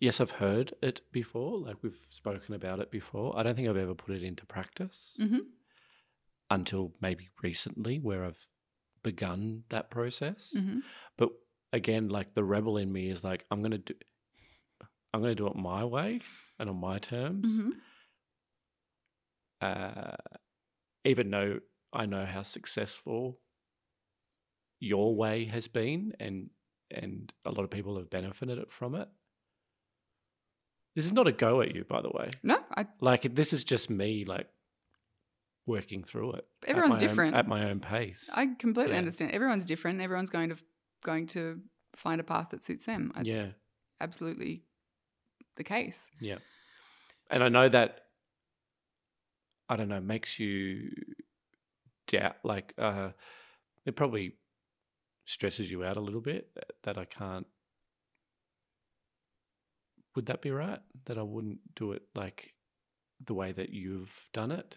yes, I've heard it before. Like we've spoken about it before. I don't think I've ever put it into practice Mhm. until maybe recently, where I've begun that process. hmm But again, like the rebel in me is like, I'm gonna do, I'm gonna do it my way and on my terms. hmm Uh, even though I know how successful your way has been, and and a lot of people have benefited from it. This is not a go at you, by the way. no I, Like this is just me, like working through it. at Everyone's own- different. at my own pace. I completely Yeah. understand. Everyone's different. Everyone's going to going to find a path that suits them. That's yeah, absolutely the case. yeah, and I know that. I don't know, makes you doubt. Like, uh, it probably stresses you out a little bit that I can't. Would that be right? That I wouldn't do it like the way that you've done it?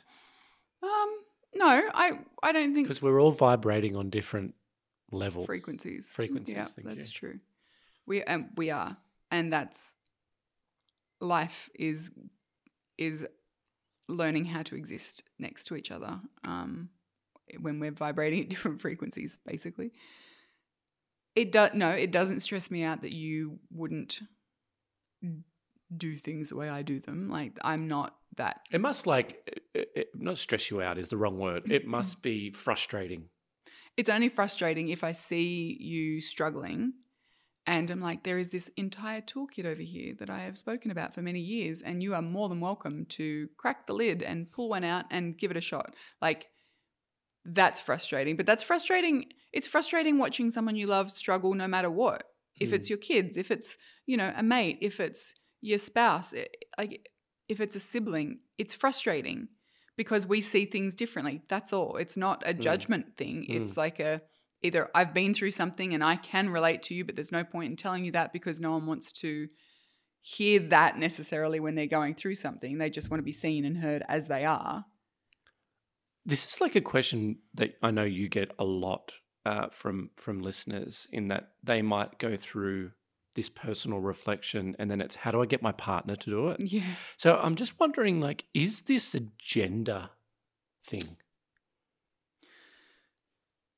Um, no, I I don't think Because we're all vibrating on different levels. frequencies. Frequencies, Yeah, that's you. true. We um, we are, and that's life is is learning how to exist next to each other. Um, when we're vibrating at different frequencies, basically. It does no, it doesn't stress me out that you wouldn't do things the way I do them. Like I'm not that It must like it, it, not stress you out is the wrong word. It mm-hmm. must be frustrating. it's only frustrating if I see you struggling and I'm like, there is this entire toolkit over here that I have spoken about for many years, and you are more than welcome to crack the lid and pull one out and give it a shot. Like, that's frustrating. But that's frustrating. It's frustrating watching someone you love struggle no matter what. If Mm. it's your kids, if it's, you know, a mate, if it's your spouse, i- like if it's a sibling, it's frustrating because we see things differently. That's all. It's not a Mm. judgment thing. It's like a either I've been through something and I can relate to you, but there's no point in telling you that because no one wants to hear that necessarily when they're going through something. They just want to be seen and heard as they are. This is like a question that I know you get a lot uh, from from listeners. In that they might go through this personal reflection, and then it's how do I get my partner to do it? Yeah. So I'm just wondering, like, is this a gender thing?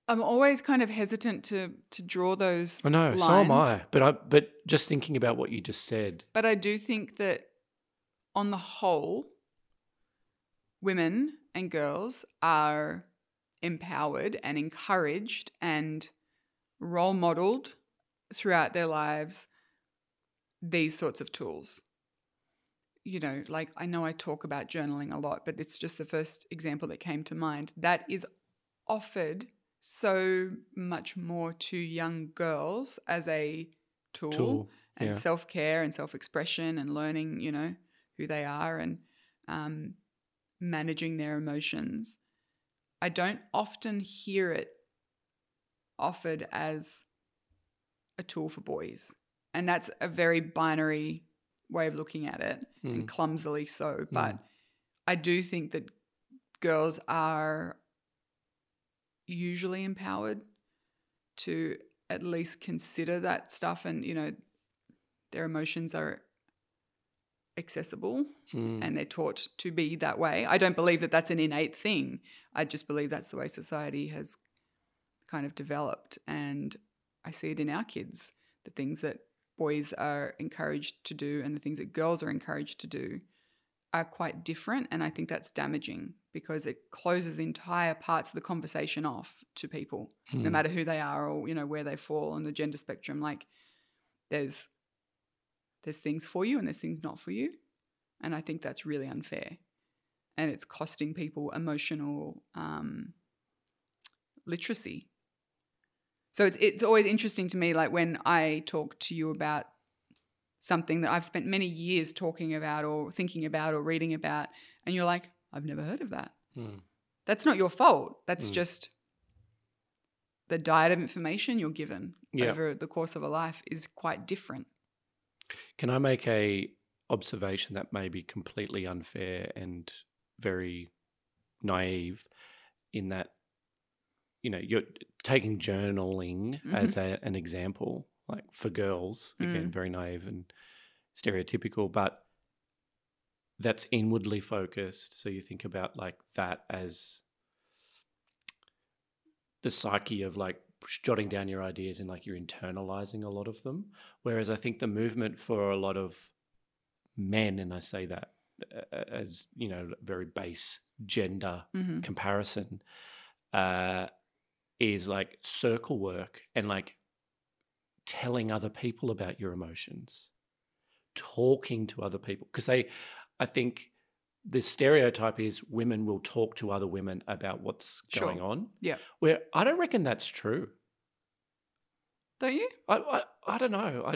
I'm always kind of hesitant to to draw those. I know, so am. I. But I but just thinking about what you just said, But I do think that on the whole, women and girls are empowered and encouraged and role modeled throughout their lives these sorts of tools. You know, like I know I talk about journaling a lot, but it's just the first example that came to mind. That is offered so much more to young girls as a tool, tool. and yeah. self care and self expression and learning, you know, who they are and um, managing their emotions. I don't often hear it offered as a tool for boys. And that's a very binary way of looking at it and Mm. clumsily so. But Mm. I do think that girls are usually empowered to at least consider that stuff and, you know, their emotions are accessible Mm. and they're taught to be that way. I don't believe that that's an innate thing. I just believe that's the way society has kind of developed. And I see it in our kids the things that boys are encouraged to do and the things that girls are encouraged to do are quite different. And I think that's damaging because it closes entire parts of the conversation off to people, no Mm. matter who they are or, you know, where they fall on the gender spectrum. Like there's there's things for you and there's things not for you. And I think that's really unfair. And it's costing people emotional um, literacy. So it's, it's always interesting to me, like when I talk to you about something that I've spent many years talking about or thinking about or reading about, and you're like, I've never heard of that. Mm. That's not your fault. That's Mm. just the diet of information you're given Yeah. over the course of a life is quite different. Can I make a observation that may be completely unfair and very naive in that you know you're taking journaling mm-hmm. as a, an example like for girls again mm. very naive and stereotypical but that's inwardly focused. So you think about like that as the psyche of like jotting down your ideas and like you're internalizing a lot of them whereas i think the movement for a lot of men and i say that uh, as you know very base gender hmm comparison uh, is like circle work and like telling other people about your emotions, talking to other people. Because they, I think the stereotype is women will talk to other women about what's Sure. going on. Yeah. Where I don't reckon that's true. Don't you? I, I, I don't know. I,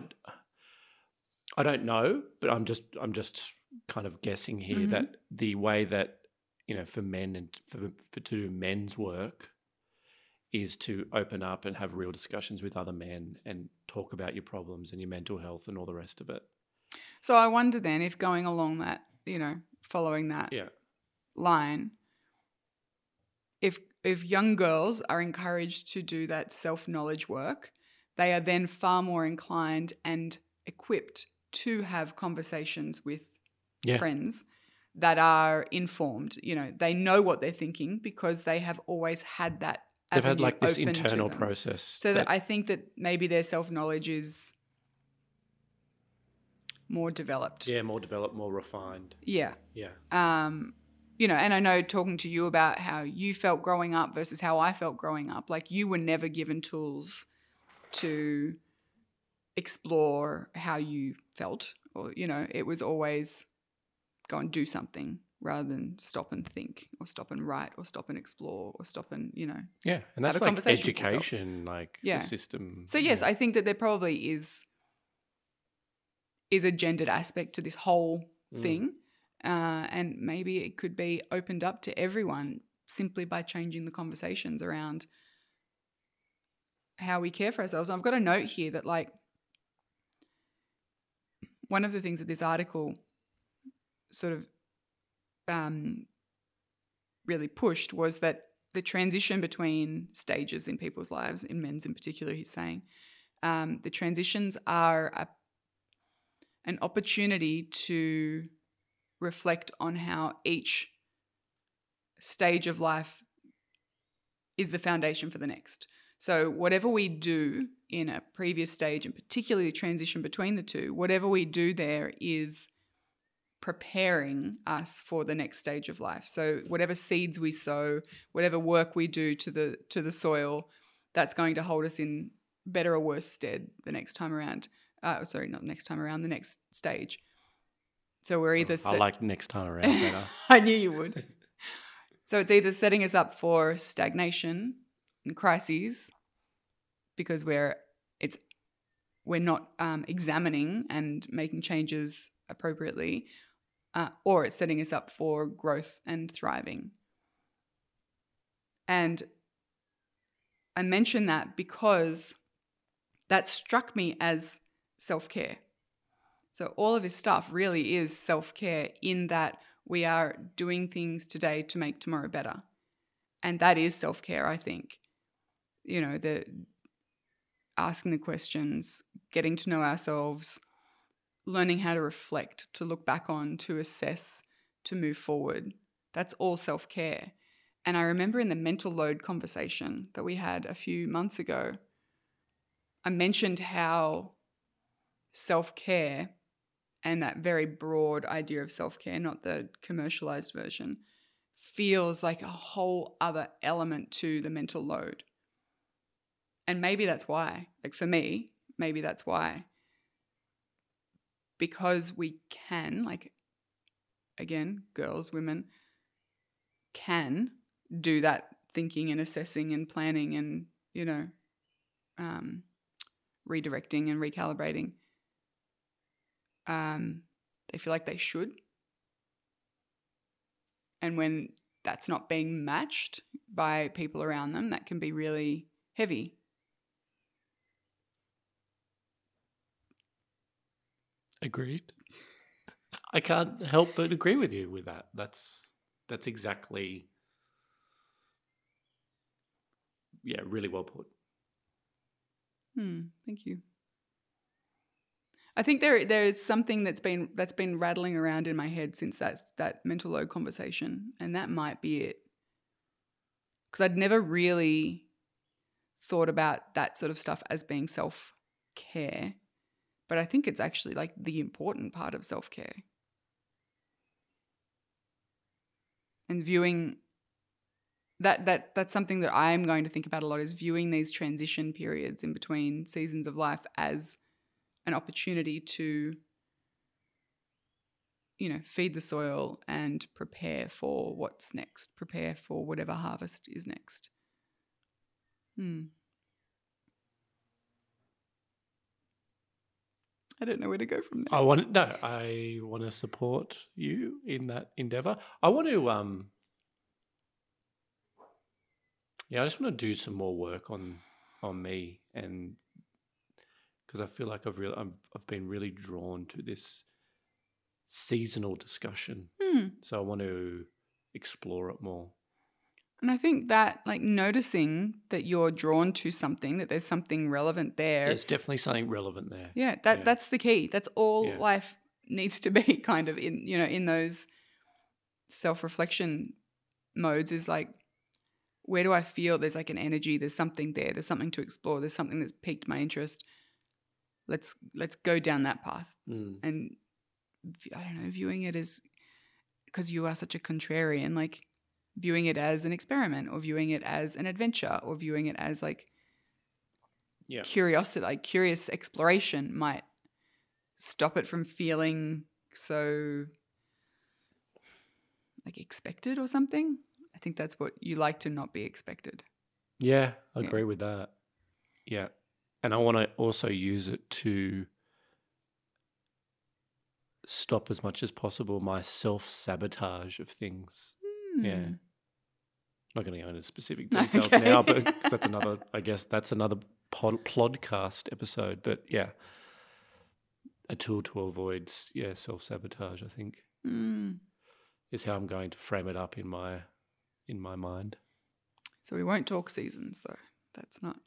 I don't know, but I'm just I'm just kind of guessing here Mhm. that the way that you know for men and for, for to do men's work is to open up and have real discussions with other men and talk about your problems and your mental health and all the rest of it. So I wonder then if going along that, you know, following that Yeah. line, if if young girls are encouraged to do that self knowledge work, they are then far more inclined and equipped to have conversations with Yeah. friends that are informed. You know, they know what they're thinking because they have always had that. They've had like this internal process. So that I think that maybe their self knowledge is more developed. yeah, more developed, more refined. Yeah. Yeah. Um, you know, and I know talking to you about how you felt growing up versus how I felt growing up, like you were never given tools to explore how you felt, or, you know, it was always go and do something rather than stop and think or stop and write or stop and explore or stop and, you know. Yeah. And that's a like conversation education, like Yeah. the system. So yes, yeah. I think that there probably is is a gendered aspect to this whole Mm. thing, uh, and maybe it could be opened up to everyone simply by changing the conversations around how we care for ourselves. I've got a note here that like one of the things that this article sort of um, really pushed was that the transition between stages in people's lives, in men's in particular, he's saying, um, the transitions are a, an opportunity to reflect on how each stage of life is the foundation for the next. So, whatever we do in a previous stage, and particularly the transition between the two, whatever we do there is preparing us for the next stage of life. So, whatever seeds we sow, whatever work we do to the to the soil, that's going to hold us in better or worse stead the next time around. Uh, sorry, not next time around, the next stage. So we're either. I like next time around better. I knew you would. So it's either setting us up for stagnation and crises because we're it's we're not um, examining and making changes appropriately, uh, or it's setting us up for growth and thriving. And I mention that because that struck me as self care. So, all of this stuff really is self care in that we are doing things today to make tomorrow better. And that is self care, I think. You know, the asking the questions, getting to know ourselves, learning how to reflect, to look back on, to assess, to move forward. That's all self care. And I remember in the mental load conversation that we had a few months ago, I mentioned how self care and that very broad idea of self care, not the commercialized version, feels like a whole other element to the mental load. And maybe that's why, like for me, maybe that's why. Because we can, like, again, girls, women, can do that thinking and assessing and planning and, you know, um, redirecting and recalibrating um, they feel like they should. And when that's not being matched by people around them, that can be really heavy. Agreed. I can't help but agree with you with that. That's that's exactly yeah, really well put. Hmm, thank you. I think there there's something that's been that's been rattling around in my head since that that mental load conversation, and that might be it. Because I'd never really thought about that sort of stuff as being self care, but I think it's actually like the important part of self care. And viewing that that that's something that I'm going to think about a lot is viewing these transition periods in between seasons of life as an opportunity to you know feed the soil and prepare for what's next prepare for whatever harvest is next hmm I don't know where to go from there. I want no. I want to support you in that endeavor. I want to um. Yeah, I just want to do some more work on on me and because I feel like I've really i have been really drawn to this seasonal discussion. Hmm. So I want to explore it more. And I think that like noticing that you're drawn to something, that there's something relevant there. There's definitely something relevant there. Yeah, that Yeah. that's the key. That's all Yeah. life needs to be kind of in, you know, in those self-reflection modes is like where do I feel there's like an energy, there's something there, there's something to explore, there's something that's piqued my interest. Let's let's go down that path Mm. and i don't know, viewing it as because you are such a contrarian, like viewing it as an experiment or viewing it as an adventure or viewing it as like Yeah. curiosity, like curious exploration might stop it from feeling so like expected or something. I think that's what you like to not be expected. Yeah, I Yeah. agree with that. Yeah. And I want to also use it to stop as much as possible my self sabotage of things. Yeah. Hmm. Not going to go into specific details okay. now, but that's another, I guess that's another pod, podcast episode. But yeah, a tool to avoid, yeah, self sabotage. I think Hmm. is how I'm going to frame it up in my in my mind. So we won't talk seasons though. That's not.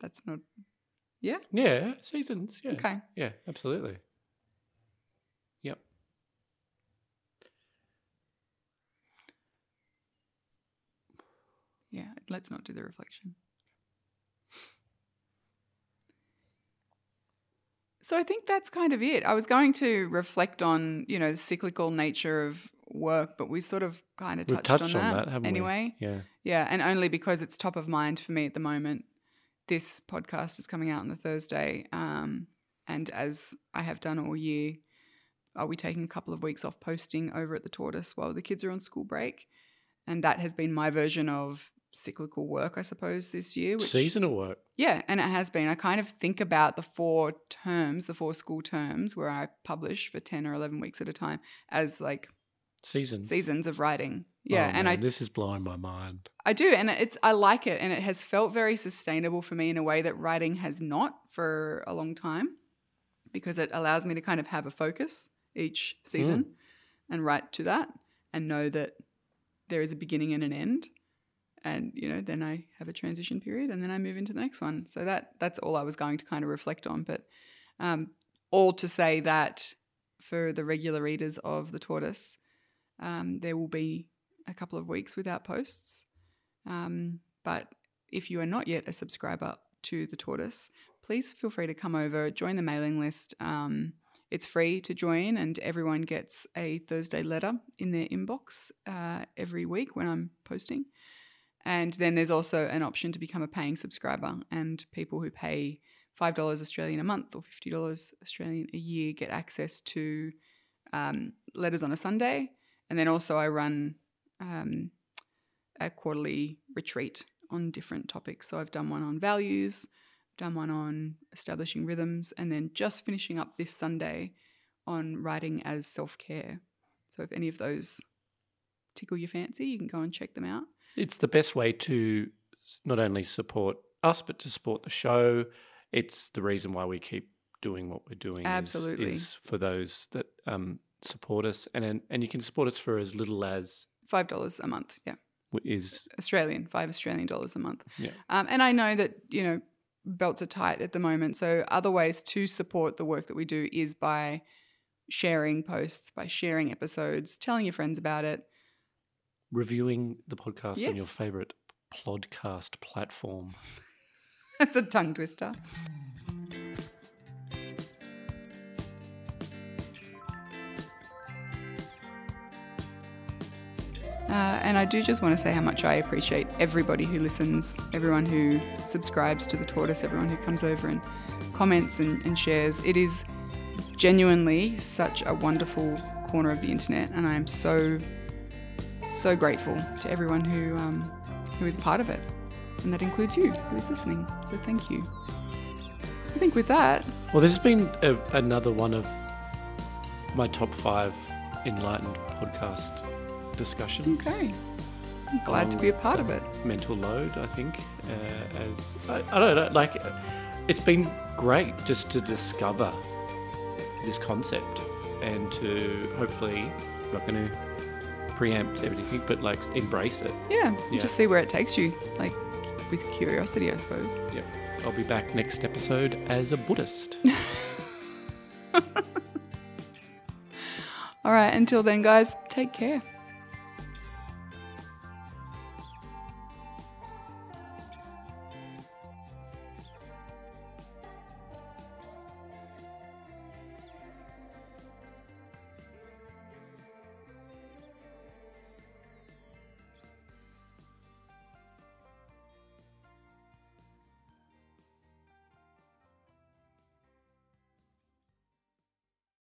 That's not. Yeah. Yeah, seasons. Yeah, Okay. yeah, absolutely. Yep. Yeah, let's not do the reflection. So I think that's kind of it. I was going to reflect on, you know, the cyclical nature of work, but we sort of kind of touched, touched on, on that, that, haven't we? anyway. Yeah. Yeah, and only because it's top of mind for me at the moment. This podcast is coming out on the Thursday, um, and as I have done all year, I'll be taking a couple of weeks off posting over at the Tortoise while the kids are on school break, and that has been my version of cyclical work, I suppose, this year. Which, Seasonal work. yeah, and it has been. I kind of think about the four terms, the four school terms, where I publish for ten or eleven weeks at a time, as like Seasons. seasons of writing. Oh, Yeah, and I this is blowing my mind. I do, and it's I like it, and it has felt very sustainable for me in a way that writing has not for a long time, because it allows me to kind of have a focus each season and write to that, and know that there is a beginning and an end, and you know then I have a transition period, and then I move into the next one. So that that's all I was going to kind of reflect on, but um, all to say that for the regular readers of the Tortoise, um, there will be a couple of weeks without posts. Um, but if you are not yet a subscriber to the Tortoise, please feel free to come over, join the mailing list. Um, it's free to join, and everyone gets a Thursday letter in their inbox uh, every week when I'm posting. And then there's also an option to become a paying subscriber, and people who pay $5 Australian a month or $50 Australian a year get access to um, letters on a Sunday. And then also, I run um, a quarterly retreat on different topics. So I've done one on values, done one on establishing rhythms, and then just finishing up this Sunday on writing as self care. So if any of those tickle your fancy, you can go and check them out. It's the best way to not only support us, but to support the show. It's the reason why we keep doing what we're doing. is- Absolutely. is, for those that um, support us, and and you can support us for as little as Five dollars a month, yeah, is Australian, five Australian dollars a month. Yeah. Um, and I know that you know belts are tight at the moment, so other ways to support the work that we do is by sharing posts, by sharing episodes, telling your friends about it. reviewing the podcast on your favorite podcast platform. That's a tongue twister. Uh, and I do just want to say how much I appreciate everybody who listens, everyone who subscribes to the tortoise, everyone who comes over and comments and, and shares. It is genuinely such a wonderful corner of the internet, and I am so, so grateful to everyone who um, who is part of it, and that includes you who is listening. So thank you. I think with that, Well, this has been a, another one of my top five enlightened podcast discussions. okay, I'm glad to be a part of it. Mental load, I think, uh, as I, I don't know, like it's been great just to discover this concept and to hopefully I'm not going to preempt everything, but like embrace it. Yeah, Yeah. just see where it takes you, like with curiosity, I suppose. Yeah, I'll be back next episode as a Buddhist. All right, until then, guys, take care.